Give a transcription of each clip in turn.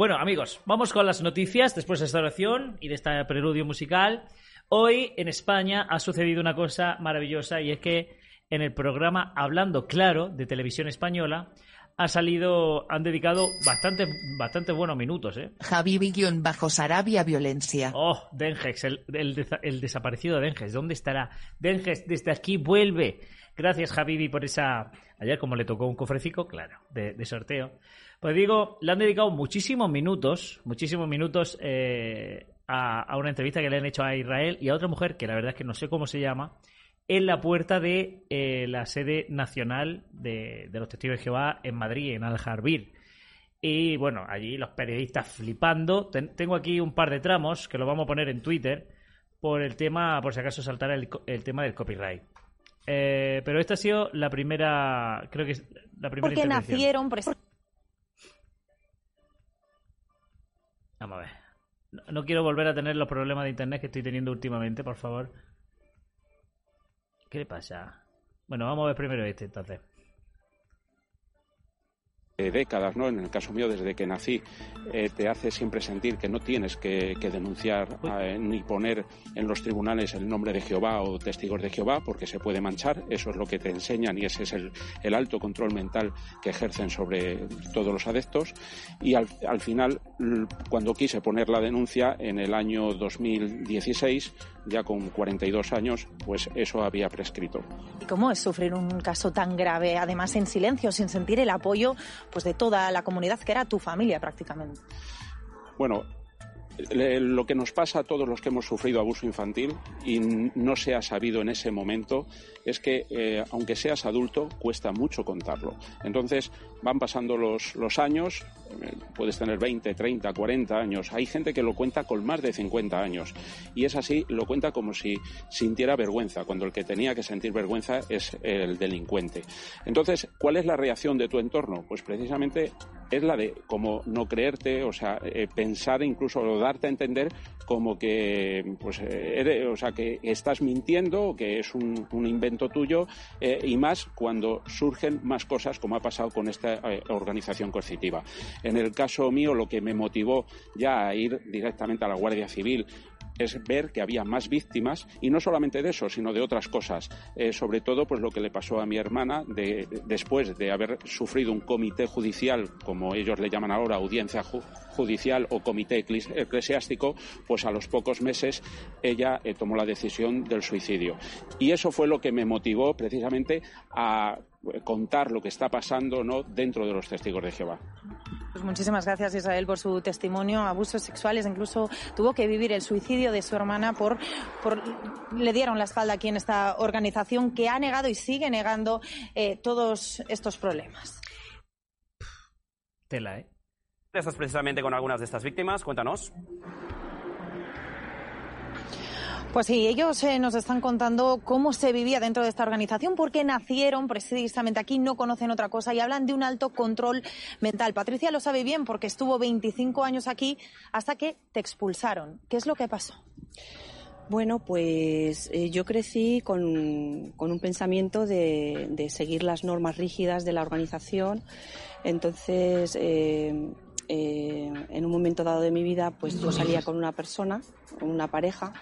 Bueno, amigos, vamos con las noticias después de esta oración y de este preludio musical. Hoy en España ha sucedido una cosa maravillosa y es que en el programa Hablando Claro de Televisión Española ha salido, han dedicado bastante, bastante buenos minutos, ¿eh? Javi Billón bajo Sarabia Violencia. Oh, Dengex, el, el, desaparecido de Dengex. ¿Dónde estará? Dengex, desde aquí vuelve. Gracias, Javi, por esa. Ayer, como le tocó un cofrecico, claro, de, sorteo. Pues digo, le han dedicado muchísimos minutos, muchísimos minutos eh, a, a, una entrevista que le han hecho a Israel y a otra mujer que la verdad es que no sé cómo se llama, en la puerta de eh, la sede nacional de, los Testigos de Jehová en Madrid, en Al-Jarbir. Y bueno, allí los periodistas flipando. tengo aquí un par de tramos que lo vamos a poner en Twitter por el tema, por si acaso saltara el, tema del copyright. Eh, pero esta ha sido la primera, creo que es la primera Porque nacieron, por Vamos a ver. no quiero volver a tener los problemas de internet que estoy teniendo últimamente, por favor. ¿Qué le pasa? Bueno, vamos a ver primero este entonces décadas, ¿no? En el caso mío, desde que nací, eh, te hace siempre sentir que no tienes que, denunciar eh, ni poner en los tribunales el nombre de Jehová o testigos de Jehová, porque se puede manchar. Eso es lo que te enseñan y ese es el, alto control mental que ejercen sobre todos los adeptos. Y al, al final, cuando quise poner la denuncia en el año 2016, ya con 42 años, pues eso había prescrito. ¿Y cómo es sufrir un caso tan grave, además en silencio, sin sentir el apoyo pues de toda la comunidad que era tu familia prácticamente? Bueno, lo que nos pasa a todos los que hemos sufrido abuso infantil y no se ha sabido en ese momento es que, eh, aunque seas adulto, cuesta mucho contarlo. Entonces, van pasando los, los años, puedes tener 20, 30, 40 años. Hay gente que lo cuenta con más de 50 años. Y es así, lo cuenta como si sintiera vergüenza, cuando el que tenía que sentir vergüenza es el delincuente. Entonces, ¿cuál es la reacción de tu entorno? Pues precisamente es la de como no creerte, o sea, eh, pensar incluso o darte a entender como que, pues, o sea, que estás mintiendo, que es un, un invento tuyo eh, y más cuando surgen más cosas como ha pasado con esta eh, organización coercitiva. En el caso mío, lo que me motivó ya a ir directamente a la Guardia Civil es ver que había más víctimas y no solamente de eso, sino de otras cosas. Eh, sobre todo, pues lo que le pasó a mi hermana de, después de haber sufrido un comité judicial, como ellos le llaman ahora, audiencia judicial o comité eclesiástico, pues a los pocos meses ella eh, tomó la decisión del suicidio. Y eso fue lo que me motivó precisamente a contar lo que está pasando ¿no? dentro de los testigos de Jehová. Pues muchísimas gracias Israel por su testimonio. Abusos sexuales, incluso tuvo que vivir el suicidio de su hermana por, por le dieron la espalda aquí en esta organización que ha negado y sigue negando eh, todos estos problemas. Tela, ¿eh? Estás precisamente con algunas de estas víctimas. Cuéntanos. Pues sí, ellos eh, nos están contando cómo se vivía dentro de esta organización, porque nacieron precisamente aquí, no conocen otra cosa y hablan de un alto control mental. Patricia lo sabe bien porque estuvo 25 años aquí hasta que te expulsaron. ¿Qué es lo que pasó? Bueno, pues eh, yo crecí con, un pensamiento de, seguir las normas rígidas de la organización. Entonces, eh, en un momento dado de mi vida, pues yo salía con una persona, una pareja,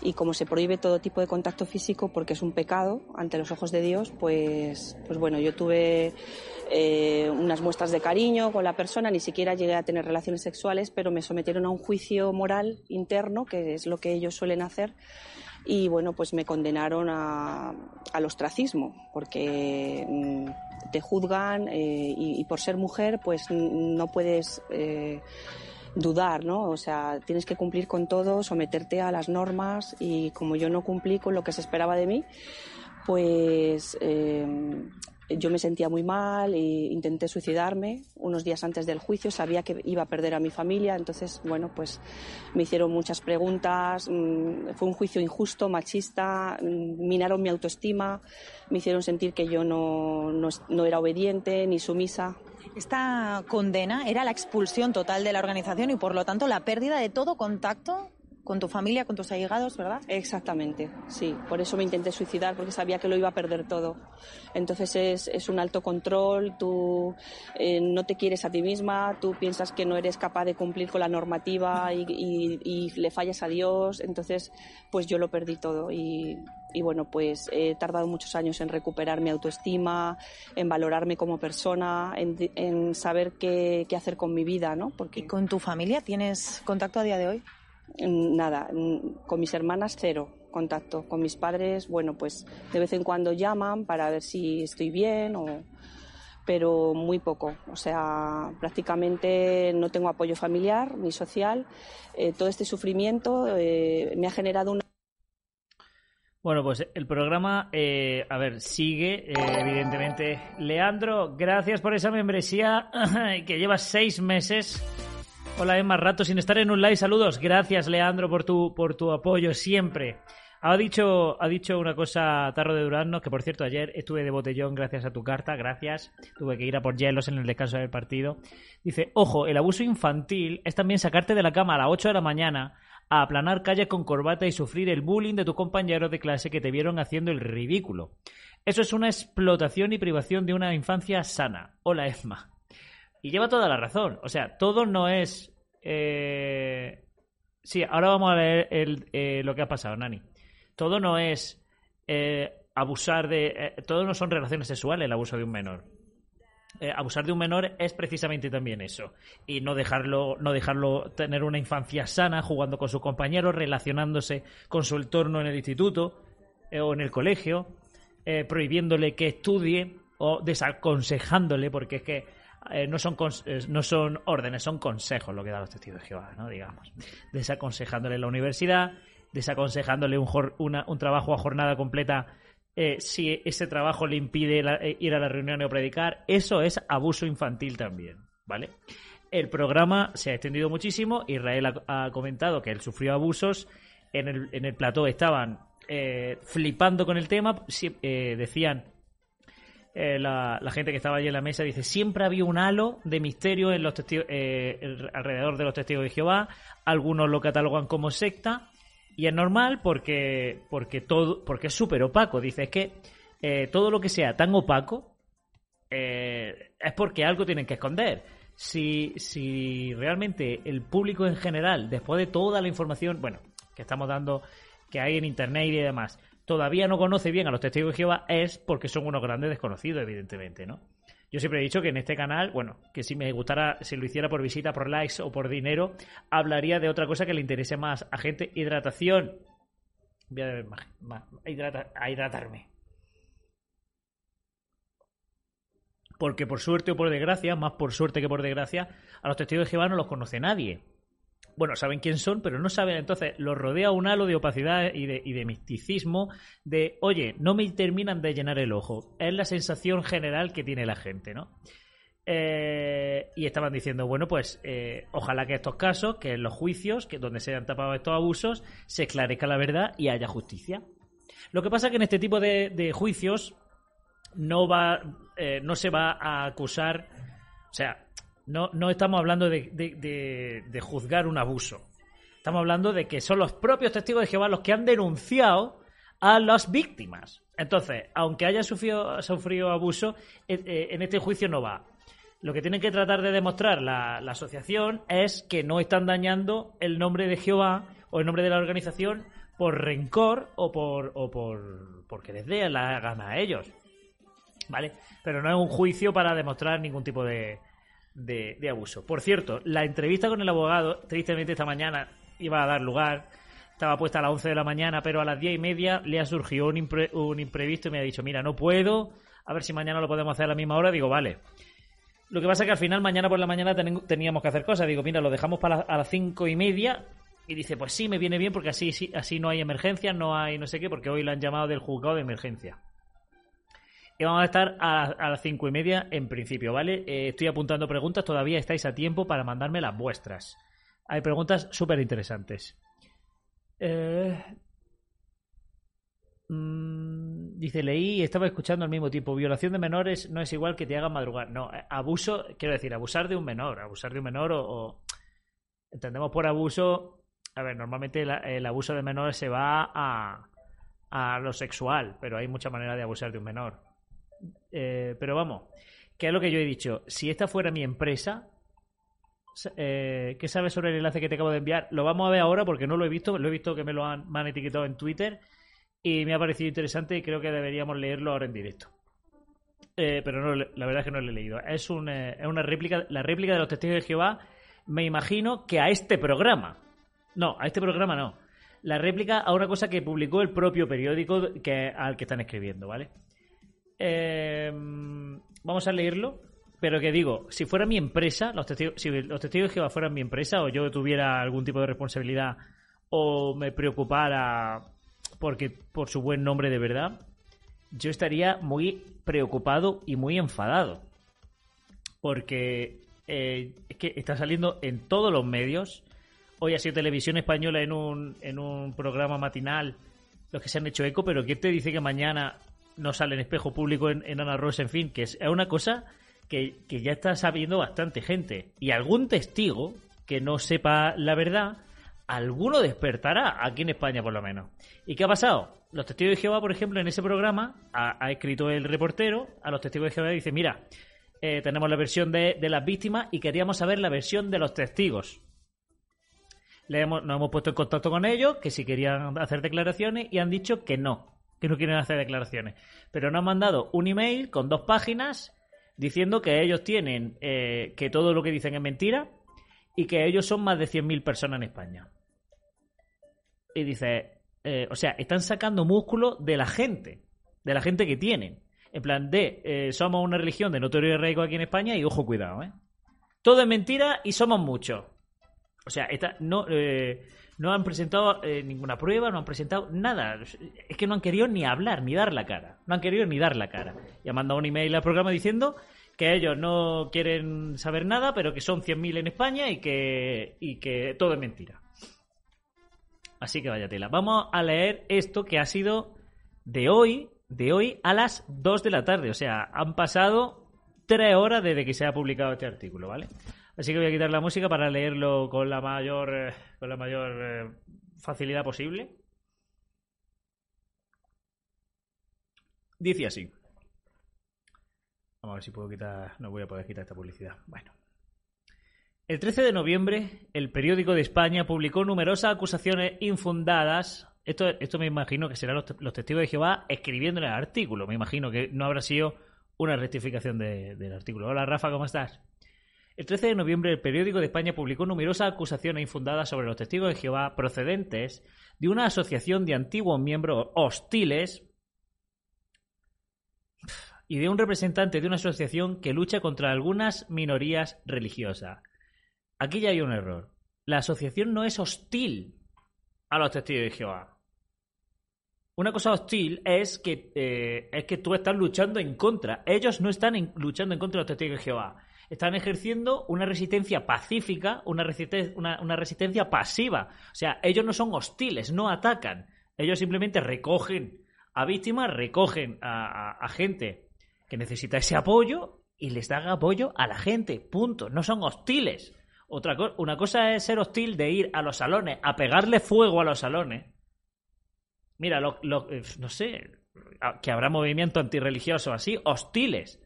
y como se prohíbe todo tipo de contacto físico porque es un pecado ante los ojos de Dios, pues, pues bueno, yo tuve eh, unas muestras de cariño con la persona, ni siquiera llegué a tener relaciones sexuales, pero me sometieron a un juicio moral interno, que es lo que ellos suelen hacer, y bueno, pues me condenaron a, al ostracismo, porque mm, te juzgan eh, y, por ser mujer, pues no puedes... Eh, dudar, ¿no? O sea, tienes que cumplir con todo, someterte a las normas y como yo no cumplí con lo que se esperaba de mí, pues eh, yo me sentía muy mal e intenté suicidarme. Unos días antes del juicio, sabía que iba a perder a mi familia, entonces, bueno, pues me hicieron muchas preguntas, mm, fue un juicio injusto, machista, mm, minaron mi autoestima, me hicieron sentir que yo no, no, no era obediente ni sumisa, esta condena era la expulsión total de la organización y por lo tanto la pérdida de todo contacto con tu familia, con tus allegados, ¿verdad? Exactamente, sí. Por eso me intenté suicidar, porque sabía que lo iba a perder todo. Entonces es, es un alto control, tú eh, no te quieres a ti misma, tú piensas que no eres capaz de cumplir con la normativa y, y- y le fallas a Dios. Entonces, pues yo lo perdí todo y, y bueno, pues he tardado muchos años en recuperar mi autoestima, en valorarme como persona, en, en saber qué, qué hacer con mi vida, ¿no? Porque ¿Y con tu familia tienes contacto a día de hoy? Mm, Nada, mm, con mis hermanas cero contacto. Con mis padres, bueno, pues de vez en cuando llaman para ver si estoy bien o pero muy poco. O sea, prácticamente no tengo apoyo familiar ni social. Eh, todo este sufrimiento eh, me ha generado una Bueno, pues el programa, eh, a ver, sigue, evidentemente. Leandro, gracias por esa membresía que lleva seis meses. Hola, más rato sin estar en un live. Saludos. Gracias, Leandro, por tu, por tu apoyo siempre. Ha dicho, ha dicho una cosa Tarro de Durazno, que por cierto ayer estuve de botellón gracias a tu carta, gracias. Tuve que ir a por hielos en el descanso del partido. Dice, ojo, el abuso infantil es también sacarte de la cama a las 8 de la mañana a aplanar calles con corbata y sufrir el bullying de tus compañeros de clase que te vieron haciendo el ridículo. Eso es una explotación y privación de una infancia sana. Hola, Esma. Y lleva toda la razón. O sea, todo no es... eh, Sí, ahora vamos a leer el- eh, lo que ha pasado, Nani. Todo no es eh, abusar de... eh, todo no son relaciones sexuales el abuso de un menor. Eh, abusar de un menor es precisamente también eso. Y no dejarlo, no dejarlo tener una infancia sana, jugando con sus compañeros, relacionándose con su entorno en el instituto eh, o en el colegio, prohibiéndole que estudie o desaconsejándole, porque es que eh, no, son eh, no son órdenes, son consejos lo que dan los testigos de Jehová, ¿no? Digamos. Desaconsejándole la universidad, desaconsejándole un, un trabajo a jornada completa eh, si ese trabajo le impide ir a la reunión o predicar, eso es abuso infantil también, ¿vale? El programa se ha extendido muchísimo. Israel ha, comentado que él sufrió abusos. En el, en el plató estaban flipando con el tema. Decían eh, la, la gente que estaba allí en la mesa dice siempre había un halo de misterio en los testigos, eh, alrededor de los testigos de Jehová. Algunos lo catalogan como secta y es normal porque porque todo porque es súper opaco. Dice es que eh, todo lo que sea tan opaco eh, es porque algo tienen que esconder si, si realmente el público en general después de toda la información bueno que estamos dando que hay en internet y demás todavía no conoce bien a los testigos de Jehová es porque son unos grandes desconocidos, evidentemente, ¿no? Yo siempre he dicho que en este canal, bueno, que si me gustara, si lo hiciera por visita, por likes o por dinero, hablaría de otra cosa que le interese más a gente. Hidratación. Voy a, beber más- más- a hidrata- a hidratarme. Porque por suerte o por desgracia, más por suerte que por desgracia, a los testigos de Jehová no los conoce nadie bueno, saben quién son, pero no saben. Entonces, los rodea un halo de opacidad y de, misticismo de, oye, no me terminan de llenar el ojo. Es la sensación general que tiene la gente, ¿no? Eh, y estaban diciendo, bueno, pues eh, ojalá que estos casos, que en los juicios, que donde se han tapado estos abusos, se esclarezca la verdad y haya justicia. Lo que pasa es que en este tipo de, de juicios no va, eh, no se va a acusar, o sea, no, no estamos hablando de, de- juzgar un abuso. Estamos hablando de que son los propios testigos de Jehová los que han denunciado a las víctimas. Entonces, aunque haya sufrido, sufrido abuso, eh, eh, en este juicio no va. Lo que tienen que tratar de demostrar la, la asociación es que no están dañando el nombre de Jehová o el nombre de la organización por rencor o por, o por porque les dé la gana a ellos. ¿Vale? Pero no es un juicio para demostrar ningún tipo de, de, de abuso. Por cierto, la entrevista con el abogado, tristemente esta mañana iba a dar lugar, estaba puesta a las 11 de la mañana, pero a las 10 y media le ha surgido un, impre- un imprevisto y me ha dicho, mira, no puedo, a ver si mañana lo podemos hacer a la misma hora. Digo, vale. Lo que pasa es que al final, mañana por la mañana teníamos que hacer cosas. Digo, mira, lo dejamos para a las cinco y media. Y dice, pues sí, me viene bien porque así, sí, así no hay emergencias, no hay no sé qué, porque hoy lo han llamado del juzgado de emergencia. Vamos a estar a, a las cinco y media en principio, ¿vale? Eh, estoy apuntando preguntas, todavía estáis a tiempo para mandarme las vuestras. Hay preguntas súper interesantes. Eh, mm, dice, leí estaba escuchando al mismo tiempo. Violación de menores no es igual que te hagan madrugar. No, eh, abuso, quiero decir, abusar de un menor. Abusar de un menor o... entendemos por abuso a ver, normalmente la- el abuso de menores se va a, a lo sexual, pero hay muchas maneras de abusar de un menor. Eh, pero vamos, que es lo que yo he dicho. Si esta fuera mi empresa, sa- eh, ¿qué sabes sobre el enlace que te acabo de enviar? Lo vamos a ver ahora porque no lo he visto. Lo he visto que me lo han, etiquetado en Twitter y me ha parecido interesante y creo que deberíamos leerlo ahora en directo. Eh, pero no, la verdad es que no lo he leído. Es, un, eh, es una réplica, la réplica de los testigos de Jehová. Me imagino que a este programa. No, a este programa no. La réplica a una cosa que publicó el propio periódico que, al que están escribiendo, ¿vale? Eh, vamos a leerlo. Pero que digo, si fuera mi empresa, los testigos, si los testigos Jehová fueran mi empresa o yo tuviera algún tipo de responsabilidad o me preocupara porque por su buen nombre de verdad, yo estaría muy preocupado y muy enfadado. Porque eh, es que está saliendo en todos los medios. Hoy ha sido televisión española en un, en un programa matinal los que se han hecho eco, pero ¿quién te dice que mañana no sale en espejo público en, Ana Rosa? En fin, que es una cosa que, que ya está sabiendo bastante gente. Y algún testigo que no sepa la verdad, alguno despertará aquí en España por lo menos. ¿Y qué ha pasado? Los testigos de Jehová, por ejemplo, en ese programa ha, escrito el reportero a los testigos de Jehová dice, mira, eh, tenemos la versión de, de las víctimas y queríamos saber la versión de los testigos. Le hemos, nos hemos puesto en contacto con ellos, que si querían hacer declaraciones, y han dicho que no, que no quieren hacer declaraciones. Pero nos han mandado un email con dos páginas diciendo que ellos tienen, eh, que todo lo que dicen es mentira y que ellos son más de 100.000 personas en España. Y dice, eh, o sea, están sacando músculo de la gente, de la gente que tienen. En plan de, eh, somos una religión de notorio arraigo aquí en España y ojo, cuidado, ¿eh? Todo es mentira y somos muchos. O sea, esta, no, no han presentado eh, ninguna prueba, no han presentado nada. Es que no han querido ni hablar, ni dar la cara. No han querido ni dar la cara. Y han mandado un email al programa diciendo que ellos no quieren saber nada, pero que son 100.000 en España y que, y que todo es mentira. Así que vaya tela. Vamos a leer esto que ha sido de hoy, de hoy a las 2 de la tarde. O sea, han pasado 3 horas desde que se ha publicado este artículo, ¿vale? Así que voy a quitar la música para leerlo con la mayor, eh, con la mayor eh, facilidad posible. Dice así. Vamos a ver si puedo quitar. No voy a poder quitar esta publicidad. Bueno. El 13 de noviembre, el periódico de España publicó numerosas acusaciones infundadas. Esto, esto me imagino que serán los, te- los testigos de Jehová escribiendo en el artículo. Me imagino que no habrá sido una rectificación de- del artículo. Hola Rafa, ¿cómo estás? El 13 de noviembre, el periódico de España publicó numerosas acusaciones infundadas sobre los testigos de Jehová procedentes de una asociación de antiguos miembros hostiles y de un representante de una asociación que lucha contra algunas minorías religiosas. Aquí ya hay un error. La asociación no es hostil a los testigos de Jehová. Una cosa hostil es que, eh, es que tú estás luchando en contra. Ellos no están luchando en contra de los testigos de Jehová. Están ejerciendo una resistencia pacífica, una, una- una resistencia pasiva. O sea, ellos no son hostiles, no atacan. Ellos simplemente recogen a víctimas, recogen a, gente que necesita ese apoyo y les dan apoyo a la gente. Punto. No son hostiles. Otra una cosa es ser hostil de ir a los salones, a pegarle fuego a los salones. Mira, lo- lo- eh, no sé, que habrá movimiento antirreligioso así, hostiles.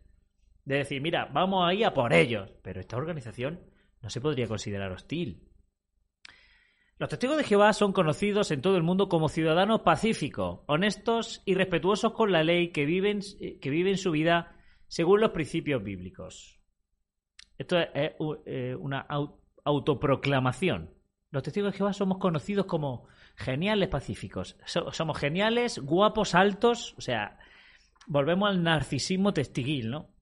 De decir, mira, vamos ahí a por ellos. Pero esta organización no se podría considerar hostil. Los testigos de Jehová son conocidos en todo el mundo como ciudadanos pacíficos, honestos y respetuosos con la ley que viven, que viven su vida según los principios bíblicos. Esto es, eh, una au- autoproclamación. Los testigos de Jehová somos conocidos como geniales pacíficos. So- somos geniales, guapos, altos. O sea, volvemos al narcisismo testiguil, ¿no?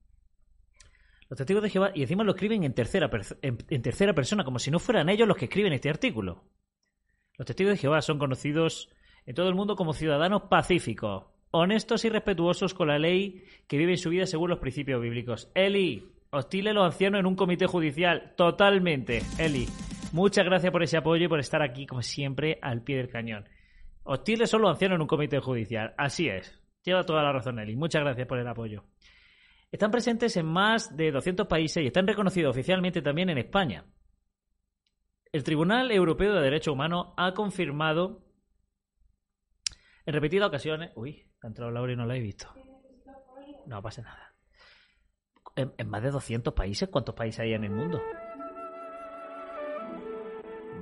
Los testigos de Jehová, y encima lo escriben en tercera, en, en tercera persona, como si no fueran ellos los que escriben este artículo. Los testigos de Jehová son conocidos en todo el mundo como ciudadanos pacíficos, honestos y respetuosos con la ley que viven su vida según los principios bíblicos. Eli, hostile a los ancianos en un comité judicial. Totalmente, Eli. Muchas gracias por ese apoyo y por estar aquí, como siempre, al pie del cañón. Hostiles son los ancianos en un comité judicial. Así es. Lleva toda la razón, Eli. Muchas gracias por el apoyo. Están presentes en más de 200 países y están reconocidos oficialmente también en España. El Tribunal Europeo de Derechos Humanos ha confirmado en repetidas ocasiones. Uy, ha entrado Laura y no la he visto. No pasa nada. En, en más de 200 países, ¿cuántos países hay en el mundo?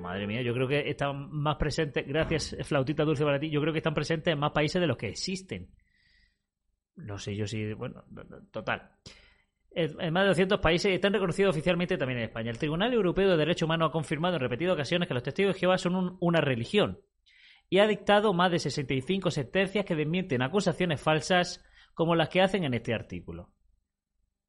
Madre mía, yo creo que están más presentes, gracias Flautita Dulce para ti, yo creo que están presentes en más países de los que existen. No sé yo si, bueno, no, no, total. En en más de 200 países y están reconocidos oficialmente también en España. El Tribunal Europeo de Derechos Humanos ha confirmado en repetidas ocasiones que los testigos de Jehová son un- una religión y ha dictado más de 65 sentencias que desmienten acusaciones falsas como las que hacen en este artículo.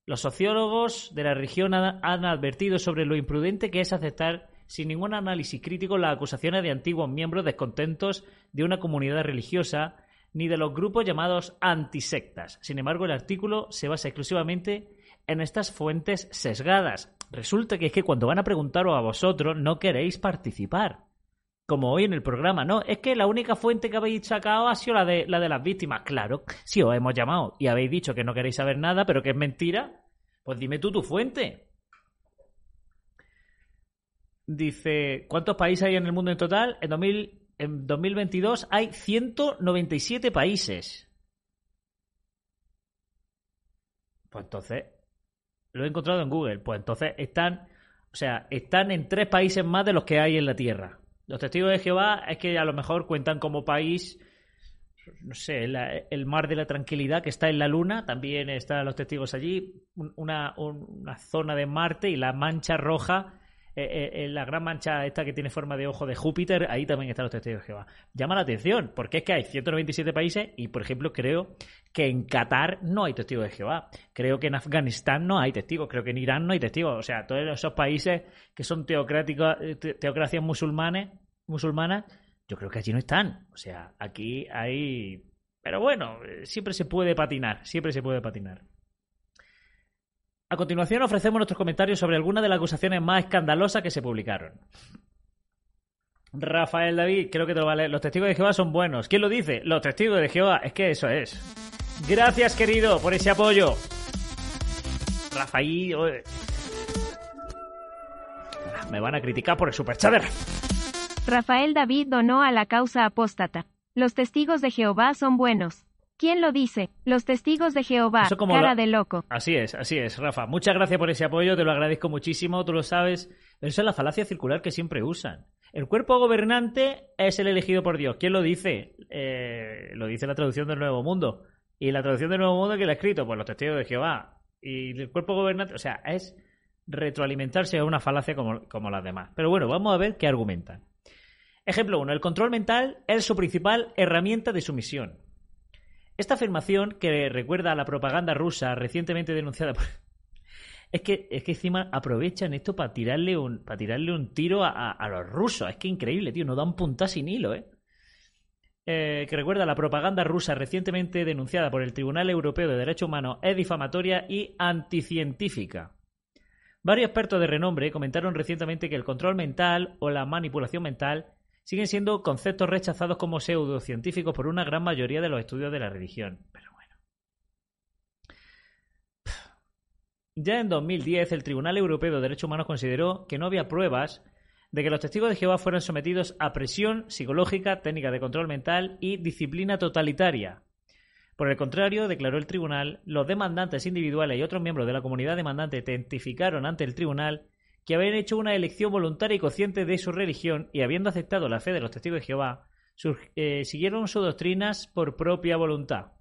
Los sociólogos de la región han advertido sobre lo imprudente que es aceptar sin ningún análisis crítico las acusaciones de antiguos miembros descontentos de una comunidad religiosa ni de los grupos llamados antisectas. Sin embargo, el artículo se basa exclusivamente en estas fuentes sesgadas. Resulta que es que cuando van a preguntaros a vosotros no queréis participar. Como hoy en el programa, no, es que la única fuente que habéis sacado ha sido la de, la de las víctimas. Claro, si os hemos llamado y habéis dicho que no queréis saber nada, pero que es mentira, pues dime tú tu fuente. Dice, ¿cuántos países hay en el mundo en total? En, 2000 en 2022 hay 197 países. Pues entonces, lo he encontrado en Google. Pues entonces están, o sea, están en tres países más de los que hay en la Tierra. Los testigos de Jehová es que a lo mejor cuentan como país, no sé, la- el mar de la tranquilidad que está en la Luna, también están los testigos allí, un- una, un- una zona de Marte y la mancha roja, eh, eh, eh, la gran mancha esta que tiene forma de ojo de Júpiter, ahí también están los testigos de Jehová. Llama la atención, porque es que hay 197 países y, por ejemplo, creo que en Qatar no hay testigos de Jehová. Creo que en Afganistán no hay testigos. Creo que en Irán no hay testigos. O sea, todos esos países que son teocráticos, eh, te- teocracias musulmanes, musulmanas, yo creo que allí no están. O sea, aquí hay. Pero bueno, siempre se puede patinar. Siempre se puede patinar. A continuación ofrecemos nuestros comentarios sobre algunas de las acusaciones más escandalosas que se publicaron. Rafael David, creo que te lo vale. Los testigos de Jehová son buenos. ¿Quién lo dice? Los testigos de Jehová. Es que eso es. Gracias, querido, por ese apoyo. Rafael. Me van a criticar por el superchat. Rafael David donó a la causa apóstata. Los testigos de Jehová son buenos. ¿Quién lo dice? Los testigos de Jehová, como cara la- de loco. Así es, así es, Rafa. Muchas gracias por ese apoyo, te lo agradezco muchísimo, tú lo sabes. Pero esa es la falacia circular que siempre usan. El cuerpo gobernante es el elegido por Dios. ¿Quién lo dice? Eh, lo dice la traducción del Nuevo Mundo. ¿Y la traducción del Nuevo Mundo quién la ha escrito? Pues los testigos de Jehová. Y el cuerpo gobernante, o sea, es retroalimentarse a una falacia como, como las demás. Pero bueno, vamos a ver qué argumentan. Ejemplo 1. El control mental es su principal herramienta de sumisión. Esta afirmación, que recuerda a la propaganda rusa recientemente denunciada por... Es que, es que encima aprovechan esto para tirarle un, para tirarle un tiro a, a- los rusos. Es que increíble, tío. No dan punta sin hilo, ¿eh? Eh, que recuerda a la propaganda rusa recientemente denunciada por el Tribunal Europeo de Derechos Humanos es difamatoria y anticientífica. Varios expertos de renombre comentaron recientemente que el control mental o la manipulación mental siguen siendo conceptos rechazados como pseudocientíficos por una gran mayoría de los estudios de la religión. Pero bueno. Ya en 2010, el Tribunal Europeo de Derechos Humanos consideró que no había pruebas de que los testigos de Jehová fueran sometidos a presión psicológica, técnica de control mental y disciplina totalitaria. Por el contrario, declaró el tribunal, los demandantes individuales y otros miembros de la comunidad demandante testificaron ante el tribunal que habían hecho una elección voluntaria y consciente de su religión y habiendo aceptado la fe de los testigos de Jehová, eh, siguieron sus doctrinas por propia voluntad.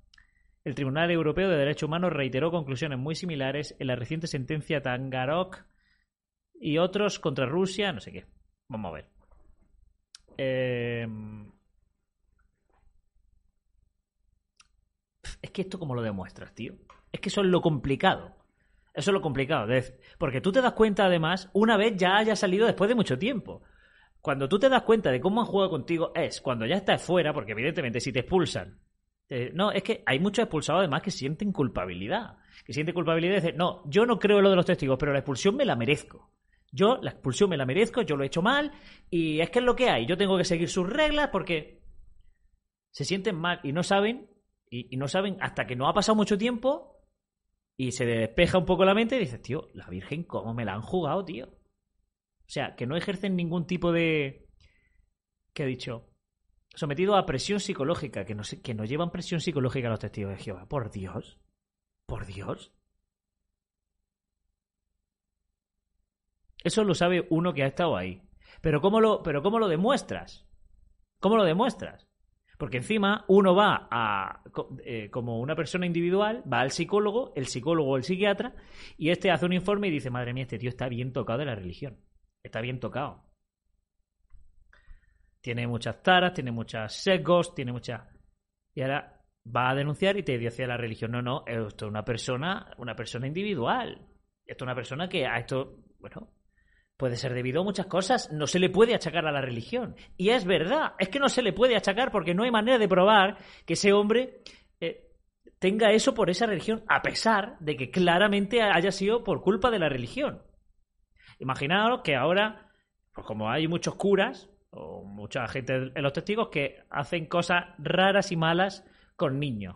El Tribunal Europeo de Derechos Humanos reiteró conclusiones muy similares en la reciente sentencia Tangarok y otros contra Rusia, no sé qué. Vamos a ver. Eh, Es que esto cómo lo demuestras, tío. Es que eso es lo complicado. Eso es lo complicado. Porque tú te das cuenta, además, una vez ya haya salido después de mucho tiempo. Cuando tú te das cuenta de cómo han jugado contigo es cuando ya estás fuera, porque evidentemente si te expulsan. no, es que hay muchos expulsados además que sienten culpabilidad. Que sienten culpabilidad y dicen, no, yo no creo en lo de los testigos, pero la expulsión me la merezco. Yo la expulsión me la merezco, yo lo he hecho mal y es que es lo que hay. Yo tengo que seguir sus reglas porque se sienten mal y no saben y no saben hasta que no ha pasado mucho tiempo y se despeja un poco la mente y dices, tío, la Virgen, ¿cómo me la han jugado, tío? O sea, que no ejercen ningún tipo de... ¿Qué he dicho? Sometido a presión psicológica, que no, que no llevan presión psicológica los testigos de Jehová. Por Dios. Por Dios. Eso lo sabe uno que ha estado ahí. Pero ¿cómo lo, pero ¿cómo lo demuestras? ¿Cómo lo demuestras? Porque encima uno va a, eh, como una persona individual, va al psicólogo, el psicólogo o el psiquiatra, y este hace un informe y dice, madre mía, este tío está bien tocado de la religión. Está bien tocado. Tiene muchas taras, tiene muchas sesgos, tiene muchas... Y ahora va a denunciar y te dice la religión, no, no, esto es una persona, una persona individual. Esto es una persona que a esto, bueno, puede ser debido a muchas cosas, no se le puede achacar a la religión. Y es verdad, es que no se le puede achacar porque no hay manera de probar que ese hombre eh, tenga eso por esa religión, a pesar de que claramente haya sido por culpa de la religión. Imaginaos que ahora, pues como hay muchos curas o mucha gente en los testigos que hacen cosas raras y malas con niños.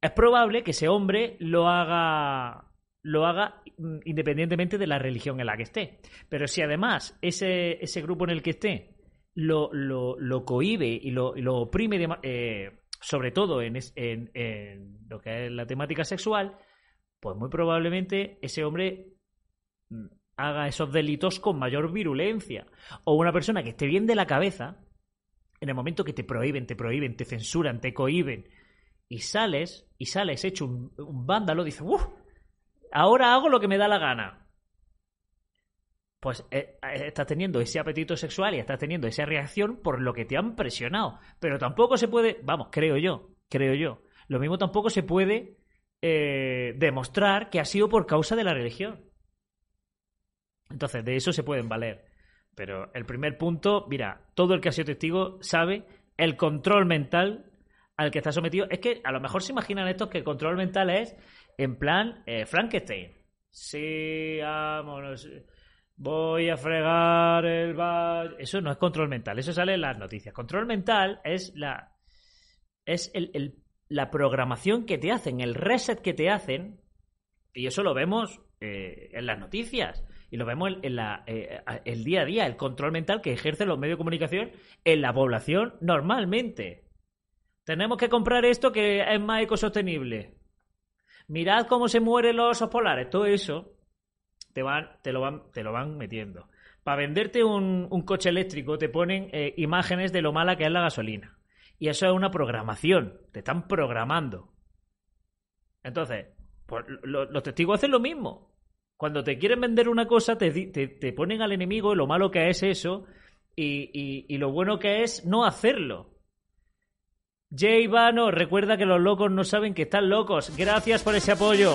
Es probable que ese hombre lo haga lo haga mm, independientemente de la religión en la que esté. Pero si además ese, ese grupo en el que esté lo, lo, lo cohíbe y lo, lo oprime, eh, sobre todo en, en- lo que es la temática sexual, pues muy probablemente ese hombre mm, haga esos delitos con mayor virulencia. O una persona que esté bien de la cabeza, en el momento que te prohíben, te prohíben, te censuran, te cohíben, y sales, y sales hecho un, un vándalo, dices, uff, ahora hago lo que me da la gana. Pues eh, eh, estás teniendo ese apetito sexual y estás teniendo esa reacción por lo que te han presionado. Pero tampoco se puede, vamos, creo yo, creo yo. Lo mismo tampoco se puede eh, demostrar que ha sido por causa de la religión. Entonces, de eso se pueden valer. Pero el primer punto, mira, todo el que ha sido testigo sabe el control mental al que está sometido. Es que a lo mejor se imaginan estos que el control mental es en plan eh, Frankenstein. Sí, vámonos. Voy a fregar el bar. Eso no es control mental, eso sale en las noticias. Control mental es la. Es el, el- la programación que te hacen, el reset que te hacen. Y eso lo vemos eh, en las noticias. Y lo vemos en, la, eh, el día a día, el control mental que ejercen los medios de comunicación en la población normalmente. Tenemos que comprar esto que es más ecosostenible. Mirad cómo se mueren los osos polares. Todo eso te, van, te, lo, van, te lo van metiendo. Para venderte un, coche eléctrico te ponen eh, imágenes de lo mala que es la gasolina. Y eso es una programación. Te están programando. Entonces, pues, lo- los testigos hacen lo mismo. Cuando te quieren vender una cosa, te, ponen al enemigo lo malo que es eso y lo bueno que es no hacerlo. Jay Vano, recuerda que los locos no saben que están locos. Gracias por ese apoyo.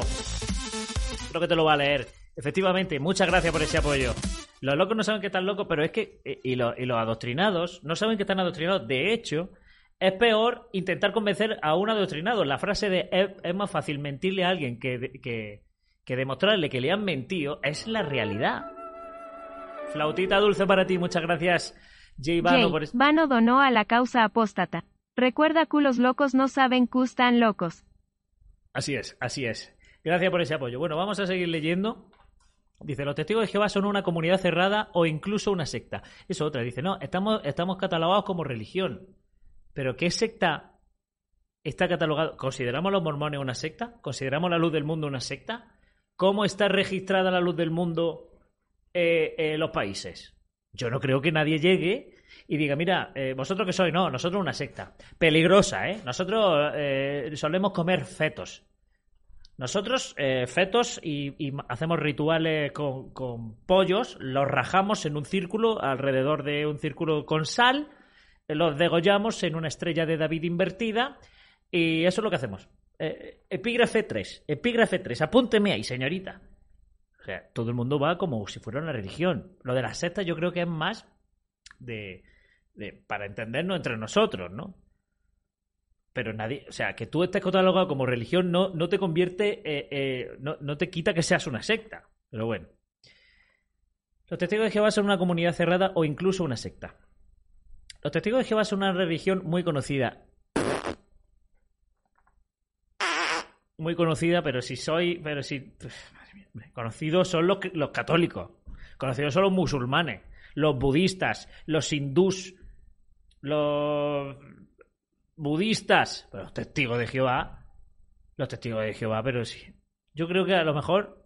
Creo que te lo va a leer. Efectivamente, muchas gracias por ese apoyo. Los locos no saben que están locos, pero es que. eh, Y, lo- y los adoctrinados no saben que están adoctrinados. De hecho, es peor intentar convencer a un adoctrinado. La frase de es, es más fácil mentirle a alguien que, que, que demostrarle que le han mentido es la realidad. Flautita dulce para ti, muchas gracias, Jay Vano, Jay, por Vano donó a la causa apóstata. Recuerda que los locos no saben que están locos. Así es, así es. Gracias por ese apoyo. Bueno, vamos a seguir leyendo. Dice, los testigos de Jehová son una comunidad cerrada o incluso una secta. Eso otra. Dice, no, estamos, catalogados como religión. Pero ¿qué secta está catalogado? ¿Consideramos los mormones una secta? ¿Consideramos la luz del mundo una secta? ¿Cómo está registrada la luz del mundo eh, en los países? Yo no creo que nadie llegue y diga, mira, eh, vosotros que sois, no, nosotros una secta. Peligrosa, ¿eh? Nosotros eh, solemos comer fetos. Nosotros, eh, fetos, y, hacemos rituales con, pollos, los rajamos en un círculo, alrededor de un círculo con sal, los degollamos en una estrella de David invertida, y eso es lo que hacemos. Epígrafe 3, epígrafe 3, apúnteme ahí, señorita. O sea, todo el mundo va como si fuera una religión. Lo de las sectas yo creo que es más de, para entendernos entre nosotros, ¿no? Pero nadie, o sea, que tú estés catalogado como religión no, no te convierte, eh, eh, no, no te quita que seas una secta. Pero bueno. Los testigos de Jehová son una comunidad cerrada o incluso una secta. Los testigos de Jehová son una religión muy conocida. Muy conocida, pero si soy. Pero si. Conocidos son los, los católicos. Conocidos son los musulmanes, los budistas, los hindús, los budistas, los testigos de Jehová, los testigos de Jehová, pero sí. Yo creo que a lo mejor,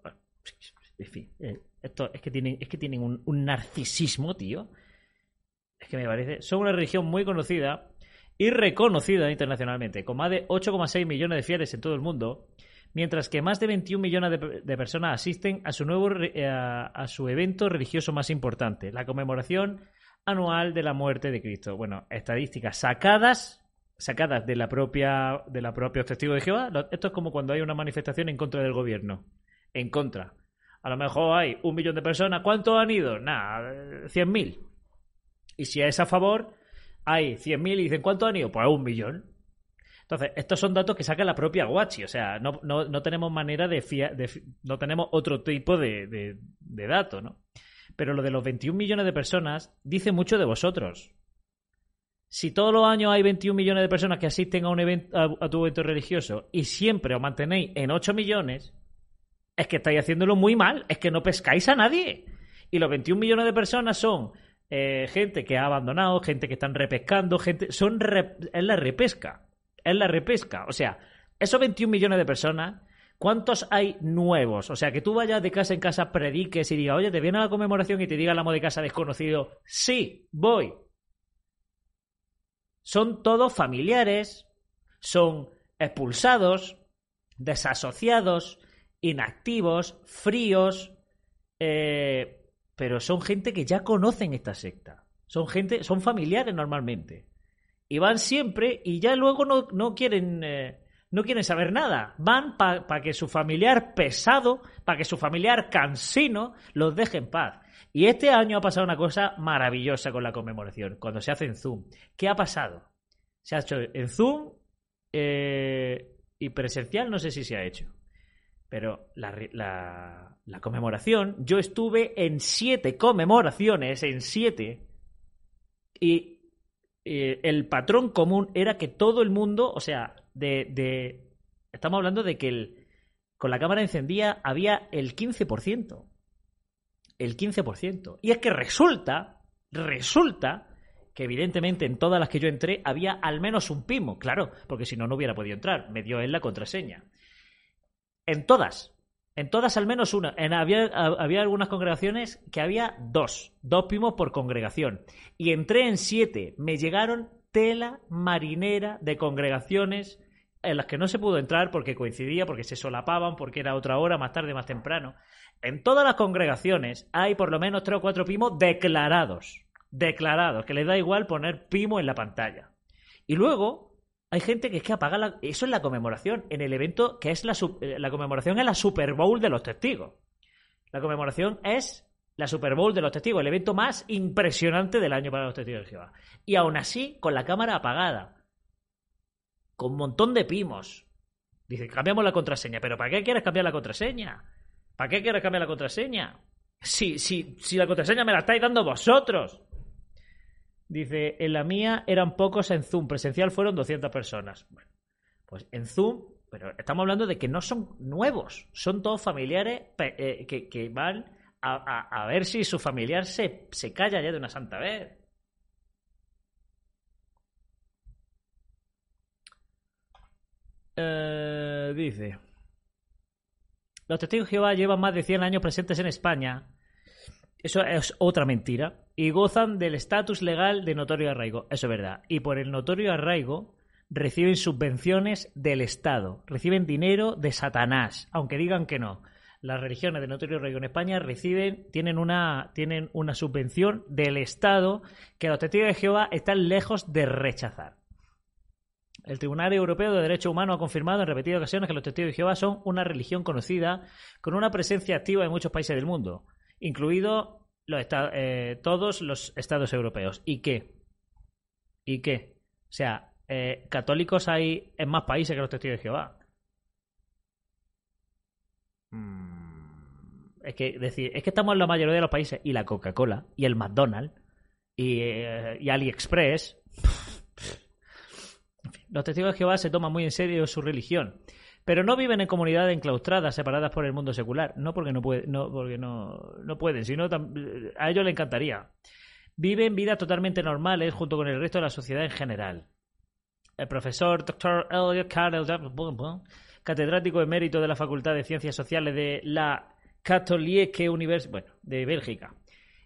en fin, eh, esto es que tienen, es que tienen un, narcisismo, tío. Es que me parece, son una religión muy conocida y reconocida internacionalmente, con más de 8,6 millones de fieles en todo el mundo, mientras que más de 21 millones de, personas asisten a su nuevo eh, a, a su evento religioso más importante, la conmemoración anual de la muerte de Cristo. Bueno, estadísticas sacadas sacadas de la propia de la propia testigos de Jehová. Esto es como cuando hay una manifestación en contra del gobierno, en contra. A lo mejor hay un millón de personas. ¿Cuántos han ido? Nada, eh, 100.000. Y si es a favor, hay 100.000 y dicen, ¿cuántos han ido? Pues un millón. Entonces, estos son datos que saca la propia Guachi. O sea, no, no, no tenemos manera de, fia- de No tenemos otro tipo de, de, de dato, ¿no? Pero lo de los 21 millones de personas dice mucho de vosotros. Si todos los años hay 21 millones de personas que asisten a, un evento, a, tu evento religioso y siempre os mantenéis en 8 millones, es que estáis haciéndolo muy mal. Es que no pescáis a nadie. Y los 21 millones de personas son eh, gente que ha abandonado, gente que están repescando, gente. Son re- es la repesca. Es la repesca. O sea, esos 21 millones de personas, ¿cuántos hay nuevos? O sea, que tú vayas de casa en casa, prediques y digas, oye, te viene a la conmemoración y te diga el amo de casa desconocido, sí, voy. Son todos familiares, son expulsados, desasociados, inactivos, fríos, eh, pero son gente que ya conocen esta secta. Son gente, son familiares normalmente. Y van siempre y ya luego no, no quieren eh, no quieren saber nada. Van para que su familiar pesado, para que su familiar cansino los deje en paz. Y este año ha pasado una cosa maravillosa con la conmemoración, cuando se hace en Zoom. ¿Qué ha pasado? Se ha hecho en Zoom eh, y presencial, no sé si se ha hecho. Pero la- la conmemoración, yo estuve en siete conmemoraciones, en siete, y eh, el patrón común era que todo el mundo, o sea, de, de- estamos hablando de que el, con la cámara encendida había el 15%. El 15%. Y es que resulta, resulta que evidentemente en todas las que yo entré había al menos un pimo, claro, porque si no, no hubiera podido entrar. Me dio él la contraseña. En todas. En todas al menos una. Había, había algunas congregaciones que había dos. Dos pimos por congregación. Y entré en siete. Me llegaron tela marinera de congregaciones en las que no se pudo entrar porque coincidía, porque se solapaban, porque era otra hora, más tarde, más temprano. En todas las congregaciones hay por lo menos tres o cuatro pimos declarados. Declarados, que les da igual poner pimo en la pantalla. Y luego hay gente que es que apaga la... Eso es la conmemoración, en el evento que es la, su- eh, la conmemoración es la Super Bowl de los testigos. La conmemoración es la Super Bowl de los testigos, el evento más impresionante del año para los testigos de Jehová. Y aún así, con la cámara apagada, con un montón de pimos. Dice, cambiamos la contraseña. ¿Pero para qué quieres cambiar la contraseña? ¿Para qué quieres cambiar la contraseña? Si, si, si la contraseña me la estáis dando vosotros. Dice, en la mía eran pocos en Zoom, presencial fueron 200 personas. Bueno, pues en Zoom, pero estamos hablando de que no son nuevos, son todos familiares eh, que, van a, a- a ver si su familiar se, se calla ya de una santa vez. Eh, dice, los testigos de Jehová llevan más de 100 años presentes en España. Eso es otra mentira. Y gozan del estatus legal de notorio arraigo. Eso es verdad. Y por el notorio arraigo reciben subvenciones del Estado. Reciben dinero de Satanás. Aunque digan que no. Las religiones de notorio arraigo en España reciben, tienen una, tienen una subvención del Estado que los testigos de Jehová están lejos de rechazar. El Tribunal Europeo de Derechos Humanos ha confirmado en repetidas ocasiones que los testigos de Jehová son una religión conocida con una presencia activa en muchos países del mundo, incluidos los eh, todos los estados europeos. ¿Y qué? ¿Y qué? O sea, eh, católicos hay en más países que los testigos de Jehová. Mm, Es que decir, es que estamos en la mayoría de los países y la Coca-Cola y el McDonald's y, eh, y AliExpress. En fin, Los testigos de Jehová se toman muy en serio su religión, Pero no viven en comunidades enclaustradas, separadas por el mundo secular. No porque no, puede, no, porque no, no pueden, sino a ellos les encantaría. Viven vidas totalmente normales junto con el resto de la sociedad en general. El profesor Dr. Elliot Carroll, catedrático emérito de la Facultad de Ciencias Sociales de la Katholieke Universidad bueno, de Bélgica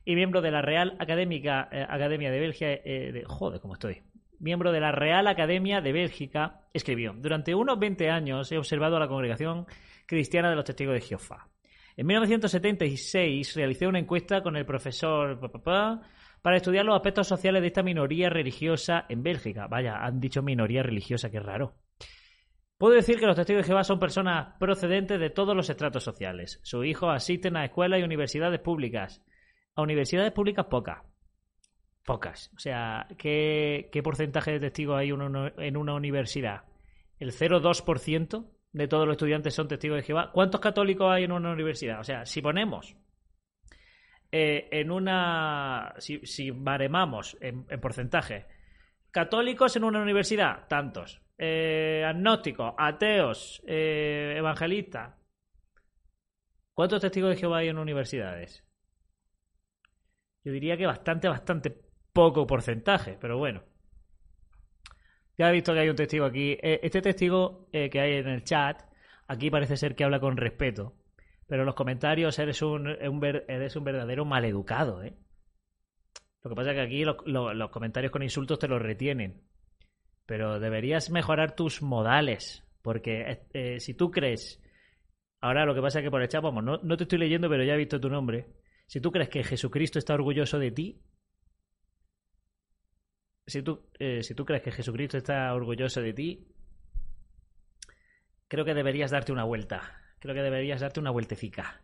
y miembro de la Real Académica, eh, Academia de Bélgica, eh, de, joder, cómo estoy, miembro de la Real Academia de Bélgica, escribió, durante unos 20 años he observado a la congregación cristiana de los testigos de Jehová. En 1976 realicé una encuesta con el profesor pa, pa, pa, para estudiar los aspectos sociales de esta minoría religiosa en Bélgica. Vaya, han dicho minoría religiosa, qué raro. Puedo decir que los testigos de Jehová son personas procedentes de todos los estratos sociales. Sus hijos asisten a escuelas y universidades públicas. A universidades públicas pocas. Pocas. O sea, ¿qué, qué porcentaje de testigos hay uno- en una universidad? ¿El 0,2% de todos los estudiantes son testigos de Jehová? ¿Cuántos católicos hay en una universidad? O sea, si ponemos eh, en una... Si, si baremamos en, en porcentaje, católicos en una universidad, tantos. Eh, agnósticos, ateos, eh, evangelistas. ¿Cuántos testigos de Jehová hay en universidades? Yo diría que bastante, bastante poco porcentaje, pero bueno. Ya he visto que hay un testigo aquí. Eh, Este testigo eh, que hay en el chat, aquí parece ser que habla con respeto. Pero en los comentarios eres un, eres un verdadero maleducado, ¿eh? Lo que pasa es que aquí lo- lo- los comentarios con insultos te los retienen. Pero deberías mejorar tus modales. Porque eh, si tú crees. Ahora lo que pasa es que por el chat, vamos, no, no te estoy leyendo, pero ya he visto tu nombre. Si tú crees que Jesucristo está orgulloso de ti. Si tú, eh, si tú crees que Jesucristo está orgulloso de ti. Creo que deberías darte una vuelta. Creo que deberías darte una vueltecica.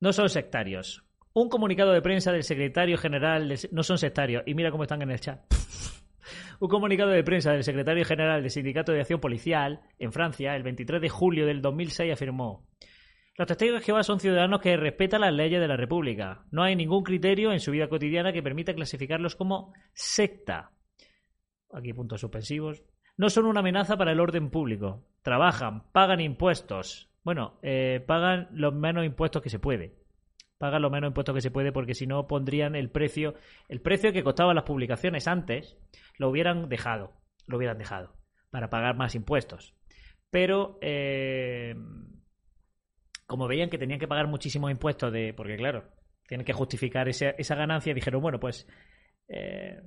No son sectarios. Un comunicado de prensa del secretario general. del- No son sectarios. Y mira cómo están en el chat. Un comunicado de prensa del secretario general del Sindicato de Acción Policial en Francia, el 23 de julio del 2006, afirmó: Los testigos de Jehová son ciudadanos que respetan las leyes de la República. No hay ningún criterio en su vida cotidiana que permita clasificarlos como secta. Aquí puntos suspensivos. No son una amenaza para el orden público. Trabajan, pagan impuestos. Bueno, eh, pagan los menos impuestos que se puede. Pagan los menos impuestos que se puede porque si no pondrían el precio, el precio que costaban las publicaciones antes, lo hubieran dejado, lo hubieran dejado para pagar más impuestos. Pero eh, como veían que tenían que pagar muchísimos impuestos de, porque claro, tienen que justificar esa, esa ganancia, dijeron bueno pues eh,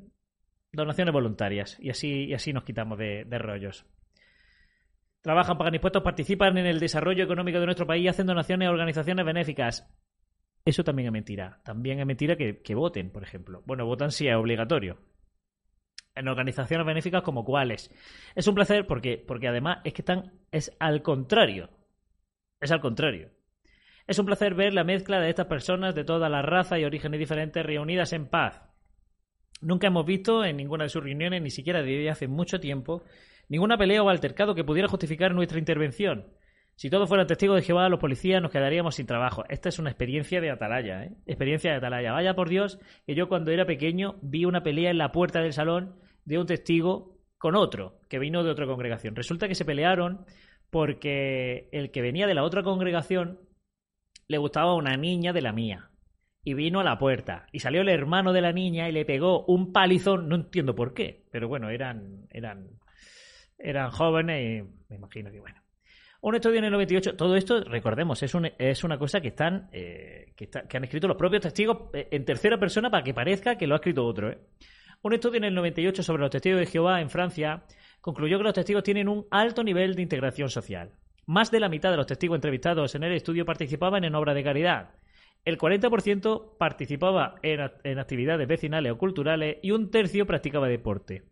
donaciones voluntarias y así y así nos quitamos de, rollos. Trabajan, pagan impuestos, participan en el desarrollo económico de nuestro país hacen donaciones a organizaciones benéficas. Eso también es mentira. También es mentira que, que voten, por ejemplo. Bueno, votan si es obligatorio. En organizaciones benéficas como cuáles. Es un placer porque, porque además es que están. Es al contrario. Es al contrario. Es un placer ver la mezcla de estas personas de todas las razas y orígenes diferentes reunidas en paz. Nunca hemos visto en ninguna de sus reuniones, ni siquiera desde hace mucho tiempo, ninguna pelea o altercado que pudiera justificar nuestra intervención. Si todos fueran testigos de Jehová, los policías nos quedaríamos sin trabajo. Esta es una experiencia de atalaya, ¿eh? Experiencia de atalaya. Vaya por Dios, que yo cuando era pequeño vi una pelea en la puerta del salón de un testigo con otro, que vino de otra congregación. Resulta que se pelearon porque el que venía de la otra congregación le gustaba una niña de la mía. Y vino a la puerta. Y salió el hermano de la niña y le pegó un palizón. No entiendo por qué. Pero bueno, eran. eran. eran jóvenes y me imagino que bueno. Un estudio en el 98. Todo esto, recordemos, es, un- es una cosa que están. eh, que, que han escrito los propios testigos eh, en tercera persona para que parezca que lo ha escrito otro, ¿eh? Un estudio en el 98 sobre los testigos de Jehová en Francia concluyó que los testigos tienen un alto nivel de integración social. Más de la mitad de los testigos entrevistados en el estudio participaban en obras de caridad. El 40% participaba en, act- en actividades vecinales o culturales y un tercio practicaba deporte.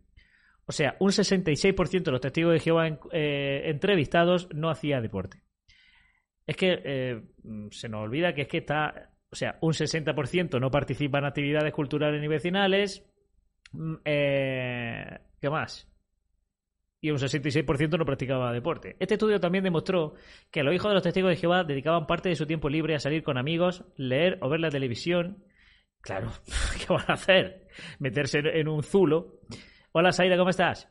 O sea, un 66% de los testigos de Jehová eh, entrevistados no hacía deporte. Es que eh, mm, se nos olvida que es que está, o sea, un 60% no participa en actividades culturales ni vecinales. Mm, eh, ¿Qué más? Y un 66% no practicaba deporte. Este estudio también demostró que los hijos de los testigos de Jehová dedicaban parte de su tiempo libre a salir con amigos, leer o ver la televisión. Claro, ¿qué van a hacer? Meterse en- un zulo. Hola, Saida, ¿cómo estás?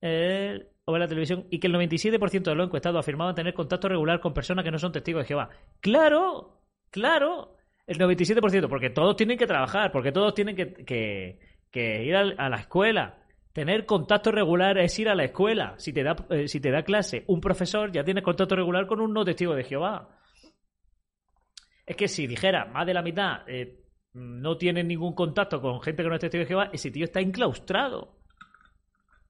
Eh, o ver la televisión y que el 97% de los encuestados afirmaban tener contacto regular con personas que no son testigos de Jehová. Claro, claro, el 97%, porque todos tienen que trabajar, porque todos tienen que, ir a la escuela. Tener contacto regular es ir a la escuela. Si te da, eh, si te da clase un profesor, ya tienes contacto regular con un no testigo de Jehová. Es que si dijera más de la mitad eh, no tiene ningún contacto con gente que no es testigo de Jehová, ese tío está enclaustrado.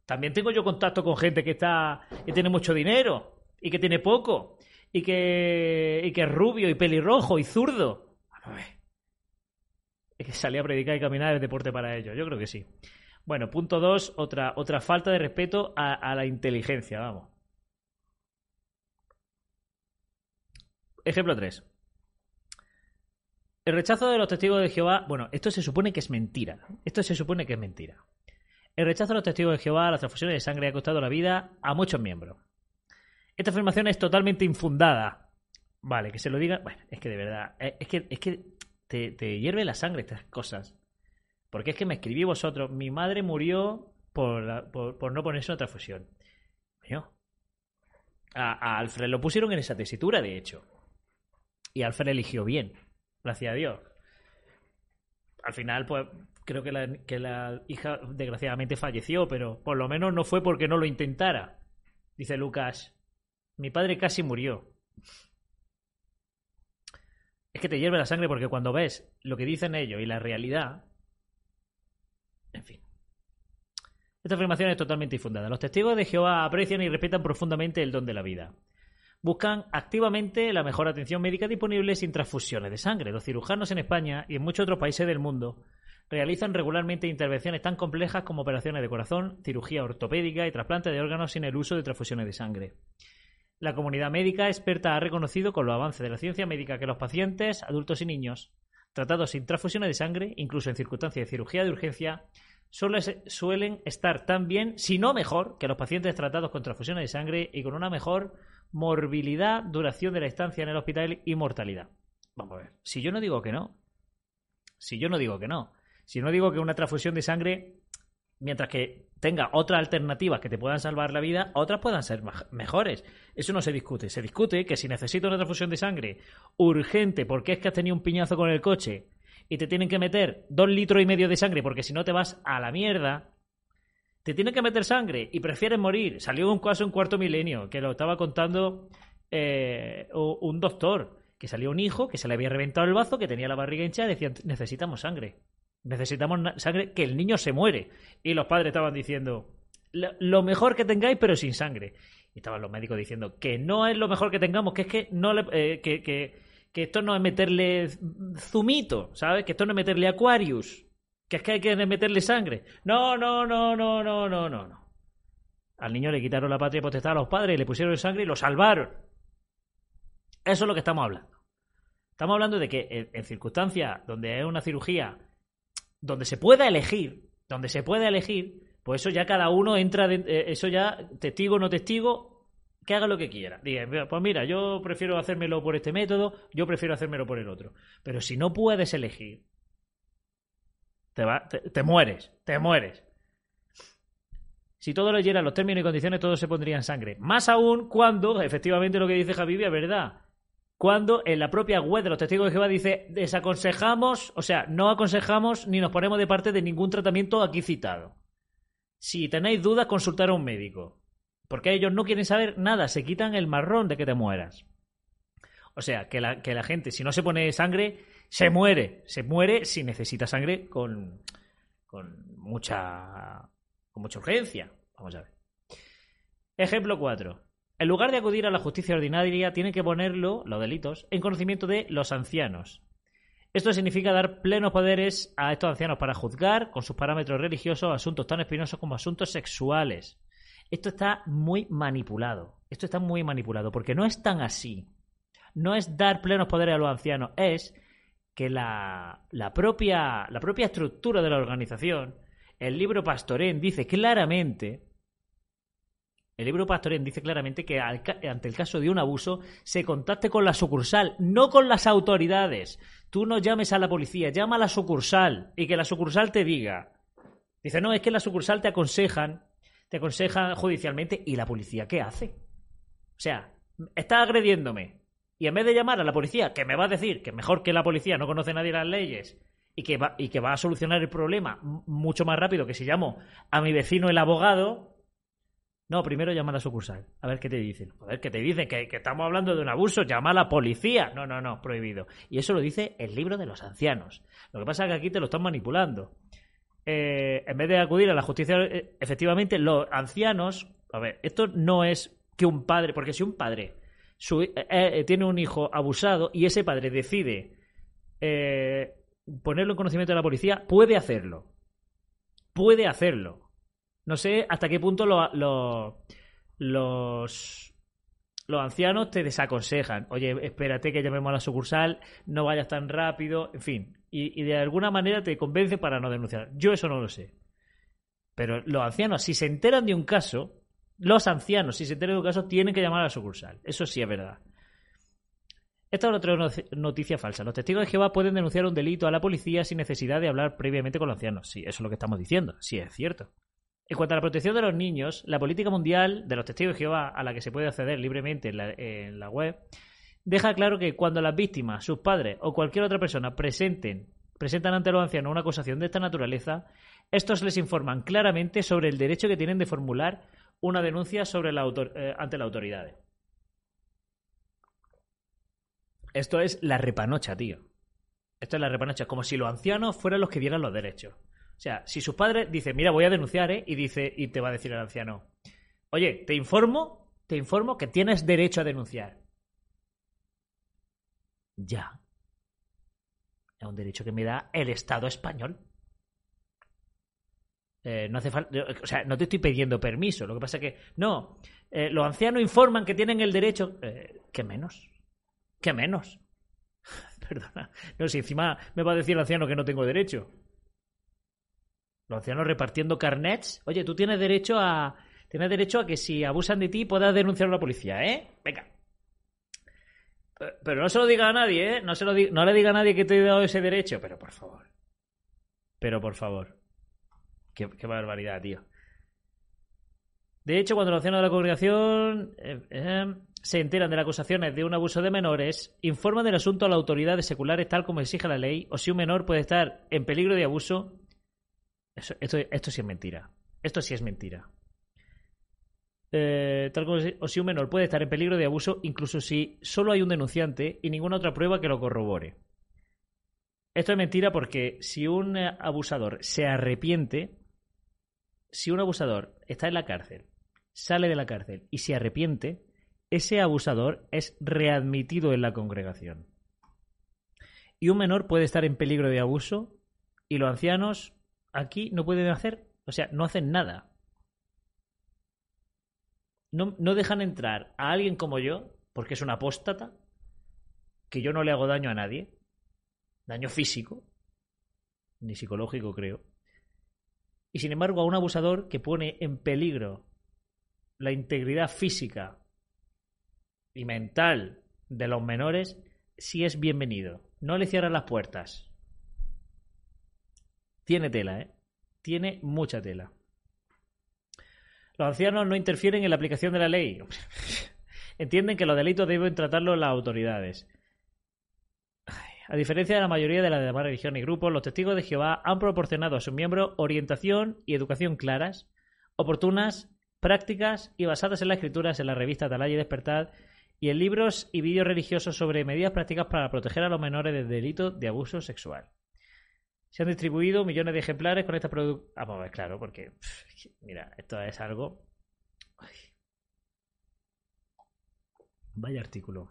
También tengo yo contacto con gente que está que tiene mucho dinero y que tiene poco y que y que es rubio y pelirrojo y zurdo. A ver. Es que salir a predicar y caminar es deporte para ellos. Yo creo que sí. Bueno, punto dos, otra, otra falta de respeto a, la inteligencia, vamos. Ejemplo 3. El rechazo de los testigos de Jehová, bueno, esto se supone que es mentira. Esto se supone que es mentira. El rechazo de los testigos de Jehová a las transfusiones de sangre ha costado la vida a muchos miembros. Esta afirmación es totalmente infundada. Vale, que se lo diga. Bueno, es que de verdad. eh, Es que, es que te, te hierve la sangre estas cosas. Porque es que me escribí vosotros. Mi madre murió por, la- por, no ponerse una transfusión. Coño. A, a Alfred lo pusieron en esa tesitura, de hecho. Y Alfred eligió bien. Gracias a Dios. Al final, pues, creo que la, que la hija desgraciadamente falleció, pero por lo menos no fue porque no lo intentara. Dice Lucas, mi padre casi murió. Es que te hierve la sangre porque cuando ves lo que dicen ellos y la realidad... En fin. Esta afirmación es totalmente infundada. Los testigos de Jehová aprecian y respetan profundamente el don de la vida. Buscan activamente la mejor atención médica disponible sin transfusiones de sangre. Los cirujanos en España y en muchos otros países del mundo realizan regularmente intervenciones tan complejas como operaciones de corazón, cirugía ortopédica y trasplante de órganos sin el uso de transfusiones de sangre. La comunidad médica experta ha reconocido con los avances de la ciencia médica que los pacientes, adultos y niños, tratados sin transfusiones de sangre, incluso en circunstancias de cirugía de urgencia, suele- suelen estar tan bien, si no mejor, que los pacientes tratados con transfusiones de sangre y con una mejor morbilidad, duración de la estancia en el hospital y mortalidad. Vamos a ver. Si yo no digo que no, si yo no digo que no, si no digo que una transfusión de sangre, mientras que tenga otras alternativas que te puedan salvar la vida, otras puedan ser mejores. Eso no se discute. Se discute que si necesitas una transfusión de sangre urgente porque es que has tenido un piñazo con el coche y te tienen que meter dos litros y medio de sangre porque si no te vas a la mierda, te tienen que meter sangre y prefieres morir. Salió un caso en cuarto milenio que lo estaba contando eh, un doctor, que salió un hijo que se le había reventado el bazo, que tenía la barriga hinchada y decían, necesitamos sangre. Necesitamos sangre, que el niño se muere. Y los padres estaban diciendo, "Lo- mejor que tengáis, pero sin sangre. Y estaban los médicos diciendo que no es lo mejor que tengamos, que es que no le, eh, que, que, que esto no es meterle zumito, ¿sabes? Que esto no es meterle Aquarius, que es que hay que meterle sangre. No, no, no, no, no, no, no, no. Al niño le quitaron la patria potestad a los padres, le pusieron sangre y lo salvaron. Eso es lo que estamos hablando. Estamos hablando de que en, en circunstancias donde es una cirugía, donde se pueda elegir, donde se pueda elegir, pues eso ya cada uno entra, de- eh, eso ya testigo no testigo, que haga lo que quiera. Diga, "Mira, pues mira, yo prefiero hacérmelo por este método, yo prefiero hacérmelo por el otro. Pero si no puedes elegir, te, va, te, mueres, te mueres. Si todo leyeran los términos y condiciones, todo se pondría en sangre. Más aún cuando, efectivamente, lo que dice Javivi es verdad. Cuando en la propia web de los testigos de Jehová dice, desaconsejamos, o sea, no aconsejamos ni nos ponemos de parte de ningún tratamiento aquí citado. Si tenéis dudas, consultar a un médico. Porque ellos no quieren saber nada, se quitan el marrón de que te mueras. O sea, que la, que la gente, si no se pone sangre, se muere. Se muere si necesita sangre con, con mucha con mucha urgencia. Vamos a ver. Ejemplo 4. En lugar de acudir a la justicia ordinaria, tienen que ponerlo, los delitos, en conocimiento de los ancianos. Esto significa dar plenos poderes a estos ancianos para juzgar, con sus parámetros religiosos, asuntos tan espinosos como asuntos sexuales. Esto está muy manipulado. Esto está muy manipulado, porque no es tan así. No es dar plenos poderes a los ancianos, es que la, propia, la propia estructura de la organización, el libro Pastorén dice claramente, el libro Pastorén dice claramente que al ante el caso de un abuso se contacte con la sucursal, no con las autoridades. Tú no llames a la policía, llama a la sucursal y que la sucursal te diga. Dice, no, es que la sucursal te aconsejan, te aconsejan judicialmente y la policía ¿qué hace? O sea, está agrediéndome y en vez de llamar a la policía, que me va a decir que mejor que la policía no conoce nadie las leyes y que va, y que va a solucionar el problema mucho más rápido que si llamo a mi vecino el abogado, no, primero llama a la sucursal. A ver qué te dicen. A ver qué te dicen, que, estamos hablando de un abuso, llama a la policía. No, no, no, prohibido. Y eso lo dice el libro de los ancianos. Lo que pasa es que aquí te lo están manipulando. Eh, en vez de acudir a la justicia, eh, efectivamente, los ancianos. A ver, esto no es que un padre. Porque si un padre eh, tiene un hijo abusado y ese padre decide ponerlo en conocimiento de la policía, puede hacerlo. Puede hacerlo. No sé hasta qué punto los, los ancianos te desaconsejan. Oye, espérate que llamemos a la sucursal, no vayas tan rápido, en fin. Y, de alguna manera te convence para no denunciar. Yo eso no lo sé. Pero los ancianos, si se enteran de un caso, los ancianos, si se enteran de un caso, tienen que llamar a la sucursal. Eso sí es verdad. Esta es otra noticia falsa. Los testigos de Jehová pueden denunciar un delito a la policía sin necesidad de hablar previamente con los ancianos. Sí, eso es lo que estamos diciendo. Sí, es cierto. En cuanto a la protección de los niños, la política mundial de los testigos de Jehová, a la que se puede acceder libremente en la, web, deja claro que cuando las víctimas, sus padres o cualquier otra persona presenten, presentan ante los ancianos una acusación de esta naturaleza, estos les informan claramente sobre el derecho que tienen de formular una denuncia sobre la eh, ante las autoridades. Esto es la repanocha, tío. Esto es la repanocha, como si los ancianos fueran los que dieran los derechos. O sea, si sus padres dicen, mira, voy a denunciar, ¿eh? Y dice, y te va a decir el anciano, oye, te informo, te informo que tienes derecho a denunciar. Ya. Es un derecho que me da el Estado español. Eh, no hace falta, o sea, no te estoy pidiendo permiso. Lo que pasa es que, no, eh, los ancianos informan que tienen el derecho. Eh, ¿Qué menos? ¿Qué menos? Perdona. No, si encima me va a decir el anciano que no tengo derecho. Los ancianos repartiendo carnets. Oye, tú tienes derecho a. Tienes derecho a que si abusan de ti puedas denunciar a la policía, ¿eh? Venga. Pero no se lo diga a nadie, ¿eh? No, se lo no le diga a nadie que te he dado ese derecho. Pero por favor. Pero por favor. Qué, barbaridad, tío. De hecho, cuando los ancianos de la congregación eh, eh, se enteran de las acusaciones de un abuso de menores, informan del asunto a las autoridades seculares tal como exige la ley, o si un menor puede estar en peligro de abuso, esto, esto sí es mentira. Esto sí es mentira. Eh, tal como si un menor puede estar en peligro de abuso incluso si solo hay un denunciante y ninguna otra prueba que lo corrobore. Esto es mentira porque si un abusador se arrepiente, si un abusador está en la cárcel, sale de la cárcel y se arrepiente, ese abusador es readmitido en la congregación. Y un menor puede estar en peligro de abuso y los ancianos aquí no pueden hacer, o sea, no hacen nada. No, no dejan entrar a alguien como yo, porque es un apóstata, que yo no le hago daño a nadie, daño físico, ni psicológico creo, y sin embargo a un abusador que pone en peligro la integridad física y mental de los menores, sí es bienvenido. No le cierran las puertas. Tiene tela, ¿eh? Tiene mucha tela. Los ancianos no interfieren en la aplicación de la ley. Entienden que los delitos deben tratarlos las autoridades. A diferencia de la mayoría de las demás religiones y grupos, los testigos de Jehová han proporcionado a sus miembros orientación y educación claras, oportunas, prácticas y basadas en las escrituras en la revista Atalaya y Despertar y en libros y vídeos religiosos sobre medidas prácticas para proteger a los menores del delito de abuso sexual. Se han distribuido millones de ejemplares con este producto. Ah, pues claro, porque. mira, esto es algo. Vaya artículo.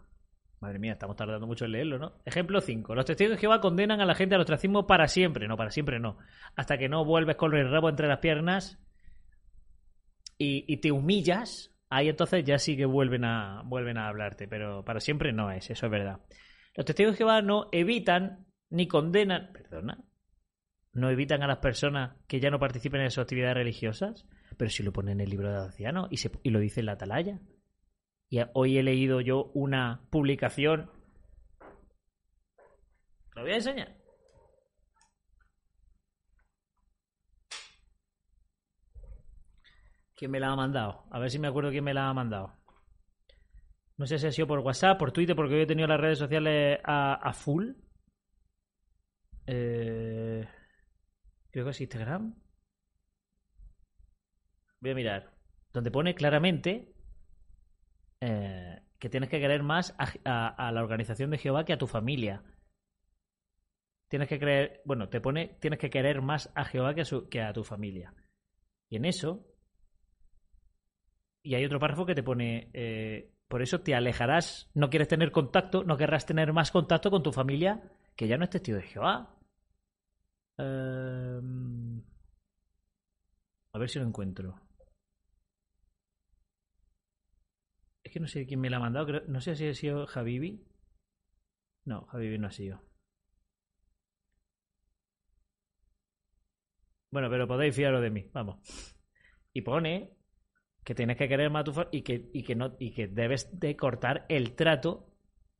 Madre mía, estamos tardando mucho en leerlo, ¿no? Ejemplo 5. Los testigos de Jehová condenan a la gente al ostracismo para siempre. No, para siempre no. Hasta que no vuelves con el rabo entre las piernas y, y te humillas, ahí entonces ya sí que vuelven a, vuelven a hablarte. Pero para siempre no es, eso es verdad. Los testigos de Jehová no evitan ni condenan. Perdona no evitan a las personas que ya no participen en sus actividades religiosas, pero si lo ponen en el libro de ancianos y, lo dice en la atalaya. Y hoy he leído yo una publicación. Lo voy a enseñar. ¿Quién me la ha mandado? A ver si me acuerdo quién me la ha mandado. No sé si ha sido por WhatsApp, por Twitter, porque hoy he tenido las redes sociales a, a full. Eh, creo que es Instagram. Voy a mirar. Donde pone claramente eh, que tienes que querer más a, la organización de Jehová que a tu familia. Tienes que creer, bueno, te pone, tienes que querer más a Jehová que a, su- a tu familia. Y en eso, y hay otro párrafo que te pone, eh, por eso te alejarás, no quieres tener contacto, no querrás tener más contacto con tu familia que ya no es testigo de Jehová. Em, a ver si lo encuentro. Es que no sé quién me la ha mandado, no sé si ha sido Javibi. No, Javibi no ha sido. Bueno, pero podéis fiaros de mí, vamos. Y pone que tienes que querer más a tu fa- y que, y que no y que debes de cortar el trato,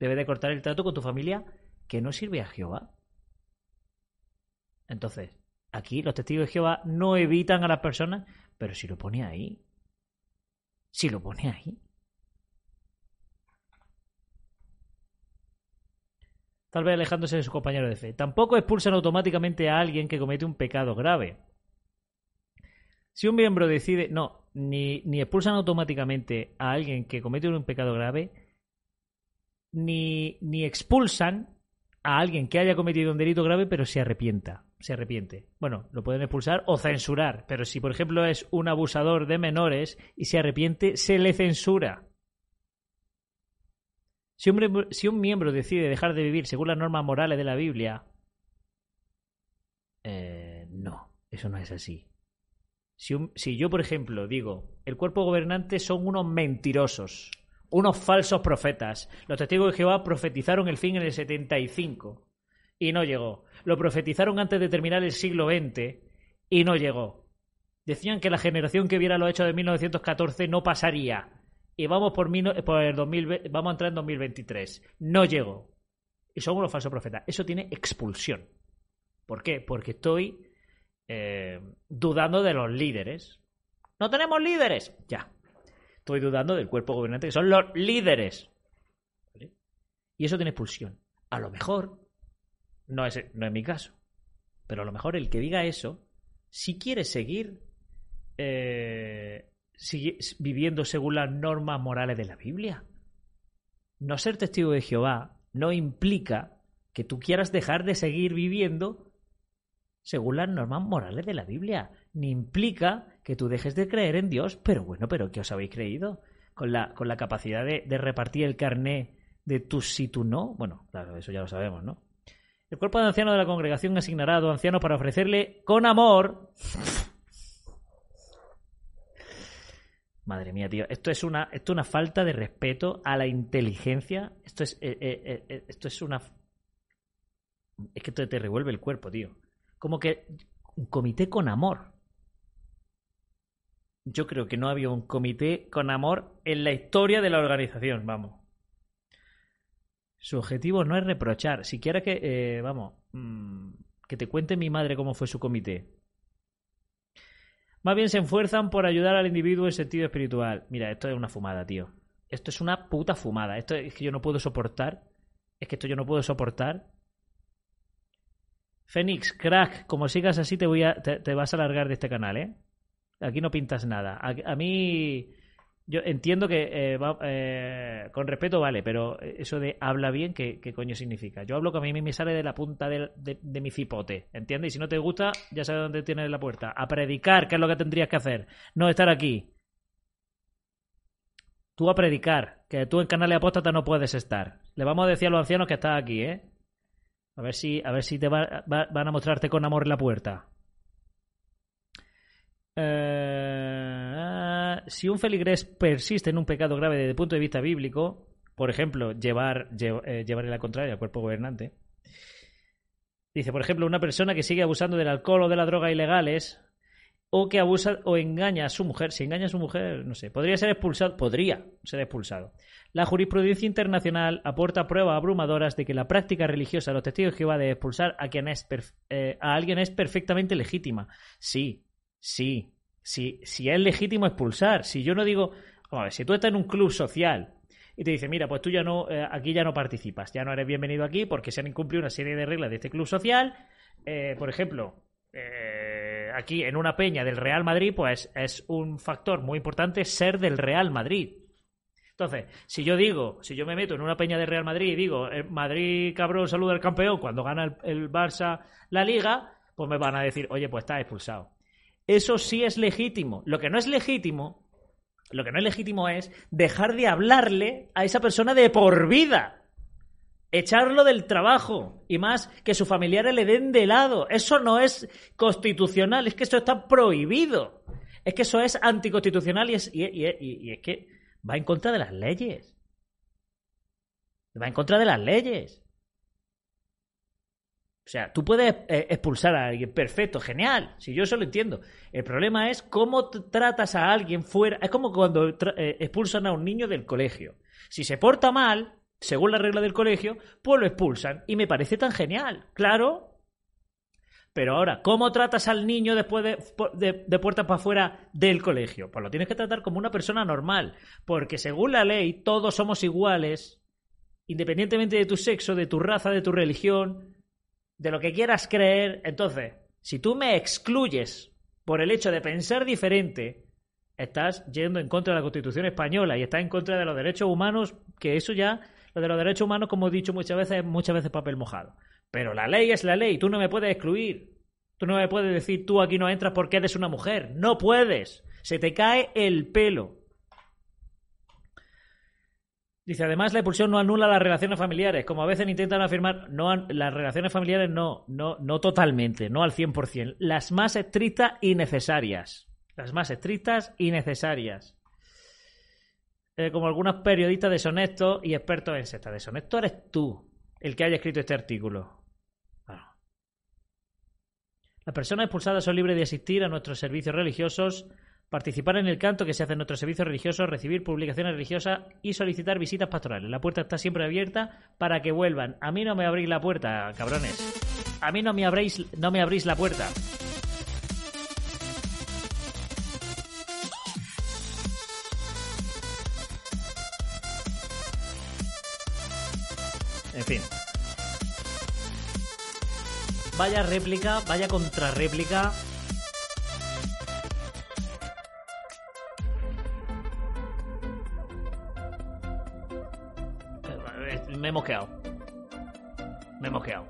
debes de cortar el trato con tu familia que no sirve a Jehová. Entonces, aquí los testigos de Jehová no evitan a las personas, pero si lo pone ahí. Si lo pone ahí. Tal vez alejándose de su compañero de fe. Tampoco expulsan automáticamente a alguien que comete un pecado grave. Si un miembro decide. No, ni, ni expulsan automáticamente a alguien que comete un pecado grave, ni, ni expulsan a alguien que haya cometido un delito grave pero se arrepienta. Se arrepiente. Bueno, lo pueden expulsar o censurar, pero si por ejemplo es un abusador de menores y se arrepiente, se le censura. Si un, si un miembro decide dejar de vivir según las normas morales de la Biblia, eh, no, eso no es así. Si, un- si yo, por ejemplo, digo, el cuerpo gobernante son unos mentirosos, unos falsos profetas. Los testigos de Jehová profetizaron el fin en el 75 y no llegó. Lo profetizaron antes de terminar el siglo XX y no llegó. Decían que la generación que viera los hechos de 1914 no pasaría. Y vamos por, por el 2000, vamos a entrar en 2023. No llegó. Y son unos falsos profetas. Eso tiene expulsión. ¿Por qué? Porque estoy eh, dudando de los líderes. No tenemos líderes. Ya. Estoy dudando del cuerpo gobernante, que son los líderes. ¿Vale? Y eso tiene expulsión. A lo mejor, no es, no es mi caso, pero a lo mejor el que diga eso, si quiere seguir eh, viviendo según las normas morales de la Biblia. No ser testigo de Jehová no implica que tú quieras dejar de seguir viviendo según las normas morales de la Biblia. Ni implica que tú dejes de creer en Dios, pero bueno, pero ¿qué os habéis creído? Con la, con la capacidad de, de repartir el carné de tú sí, tú no. Bueno, claro, eso ya lo sabemos, ¿no? El cuerpo de ancianos de la congregación asignará a dos ancianos para ofrecerle con amor. Madre mía, tío. Esto es una, esto es una falta de respeto a la inteligencia. Esto es, eh, eh, eh, esto es una. Es que te, te revuelve el cuerpo, tío. Como que un comité con amor. Yo creo que no había un comité con amor en la historia de la organización, vamos. Su objetivo no es reprochar. Si quiere que, eh, vamos, mm, que te cuente mi madre cómo fue su comité. Más bien se esfuerzan por ayudar al individuo en sentido espiritual. Mira, esto es una fumada, tío. Esto es una puta fumada. Esto es que yo no puedo soportar. Es que esto yo no puedo soportar. Fénix, crack, como sigas así te voy a, te, vas a largar de este canal, ¿eh? Aquí no pintas nada. A mí, yo entiendo que eh, eh, con respeto vale, pero eso de habla bien, ¿qué, qué coño significa? Yo hablo que a mí me sale de la punta de, de mi cipote, ¿entiendes? Y si no te gusta, ya sabes dónde tienes la puerta. A predicar, que es lo que tendrías que hacer. No estar aquí. Tú a predicar, que tú en canal de apóstata no puedes estar. Le vamos a decir a los ancianos que estás aquí, ¿eh? A ver si, a ver si te va- va- van a mostrarte con amor la puerta. Eh, si un feligrés persiste en un pecado grave desde el punto de vista bíblico, por ejemplo, llevar, lle- eh, llevarle la contraria al cuerpo gobernante, dice, por ejemplo, una persona que sigue abusando del alcohol o de la droga ilegales, o que abusa o engaña a su mujer, si engaña a su mujer, no sé, podría ser expulsado, podría ser expulsado. La jurisprudencia internacional aporta pruebas abrumadoras de que la práctica religiosa de los testigos de Jehová de expulsar a, quien es eh, a alguien es perfectamente legítima. Sí, sí, si, si es legítimo expulsar. Si yo no digo, vamos a ver, si tú estás en un club social y te dice, mira, pues tú ya no, eh, aquí ya no participas, ya no eres bienvenido aquí porque se han incumplido una serie de reglas de este club social. Eh, por ejemplo, eh, aquí en una peña del Real Madrid, pues es un factor muy importante ser del Real Madrid. Entonces, si yo digo, si yo me meto en una peña del Real Madrid y digo, Madrid cabrón saluda al campeón cuando gana el, el Barça la liga, pues me van a decir, oye, pues está expulsado. Eso sí es legítimo. Lo que no es legítimo, lo que no es legítimo es dejar de hablarle a esa persona de por vida. Echarlo del trabajo y más que sus familiares le den de lado. Eso no es constitucional, es que eso está prohibido. Es que eso es anticonstitucional y es, que va en contra de las leyes. Va en contra de las leyes. Sea, tú puedes eh, expulsar a alguien, perfecto, genial, si yo eso lo entiendo. El problema es cómo tratas a alguien fuera. Es como cuando eh, expulsan a un niño del colegio. Si se porta mal, según la regla del colegio, pues lo expulsan. Y me parece tan genial, claro. Pero ahora, ¿cómo tratas al niño después de, de, de puertas para afuera del colegio? Pues lo tienes que tratar como una persona normal. Porque según la ley, todos somos iguales, independientemente de tu sexo, de tu raza, de tu religión, de lo que quieras creer. Entonces, si tú me excluyes por el hecho de pensar diferente, estás yendo en contra de la Constitución española y estás en contra de los derechos humanos, que eso ya, lo de los derechos humanos, como he dicho muchas veces, es muchas veces papel mojado. Pero la ley es la ley, tú no me puedes excluir. Tú no me puedes decir tú aquí no entras porque eres una mujer. No puedes. Se te cae el pelo. Dice, además la expulsión no anula las relaciones familiares, como a veces intentan afirmar, no las relaciones familiares no, no, no totalmente, no al 100%, las más estrictas y necesarias. Las más estrictas y necesarias. Eh, como algunos periodistas deshonestos y expertos en sectas. Deshonesto eres tú, el que haya escrito este artículo. Las personas expulsadas son libres de asistir a nuestros servicios religiosos, participar en el canto que se hace en nuestros servicios religiosos, recibir publicaciones religiosas y solicitar visitas pastorales. La puerta está siempre abierta para que vuelvan. A mí no me abrís la puerta, cabrones. A mí no me abrís, no me abrís la puerta. En fin. Vaya réplica, vaya contrarréplica. Me he mosqueado. Me he.